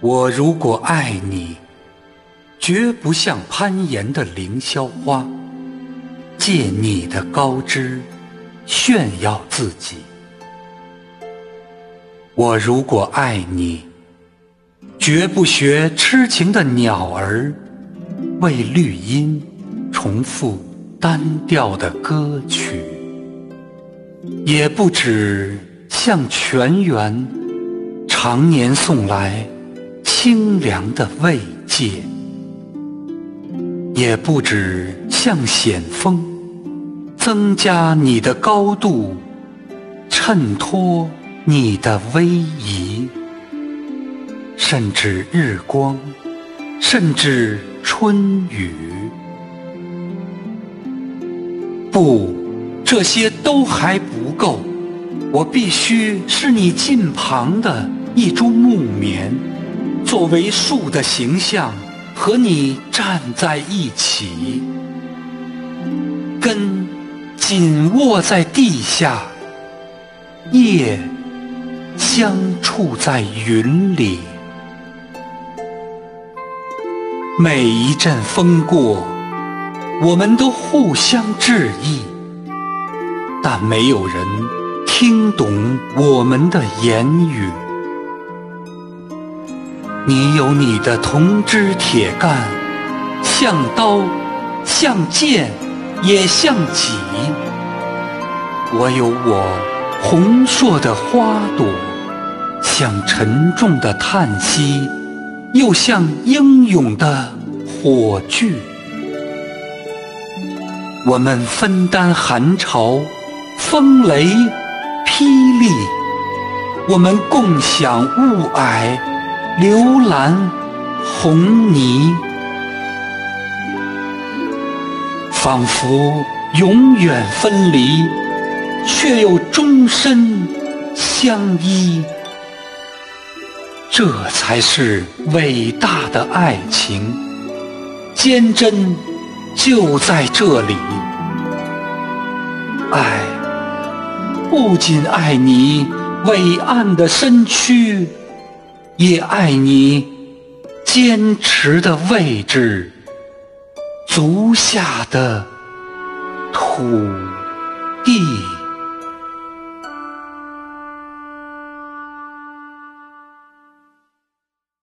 我如果爱你，绝不像攀岩的凌霄花，借你的高枝炫耀自己。我如果爱你，绝不学痴情的鸟儿，为绿荫重复单调的歌曲，也不止向泉源常年送来。清凉的慰藉，也不止向险峰增加你的高度，衬托你的威仪，甚至日光，甚至春雨。不，这些都还不够，我必须是你近旁的一株木棉。作为树的形象，和你站在一起，根紧握在地下，叶相触在云里。每一阵风过，我们都互相致意，但没有人听懂我们的言语。你有你的铜枝铁干，像刀，像剑，也像戟；我有我红硕的花朵，像沉重的叹息，又像英勇的火炬。我们分担寒潮、风雷、霹雳，我们共享雾霭。流岚红泥，仿佛永远分离，却又终身相依。这才是伟大的爱情，坚贞就在这里。爱，不仅爱你伟岸的身躯。也爱你坚持的位置，足下的土地。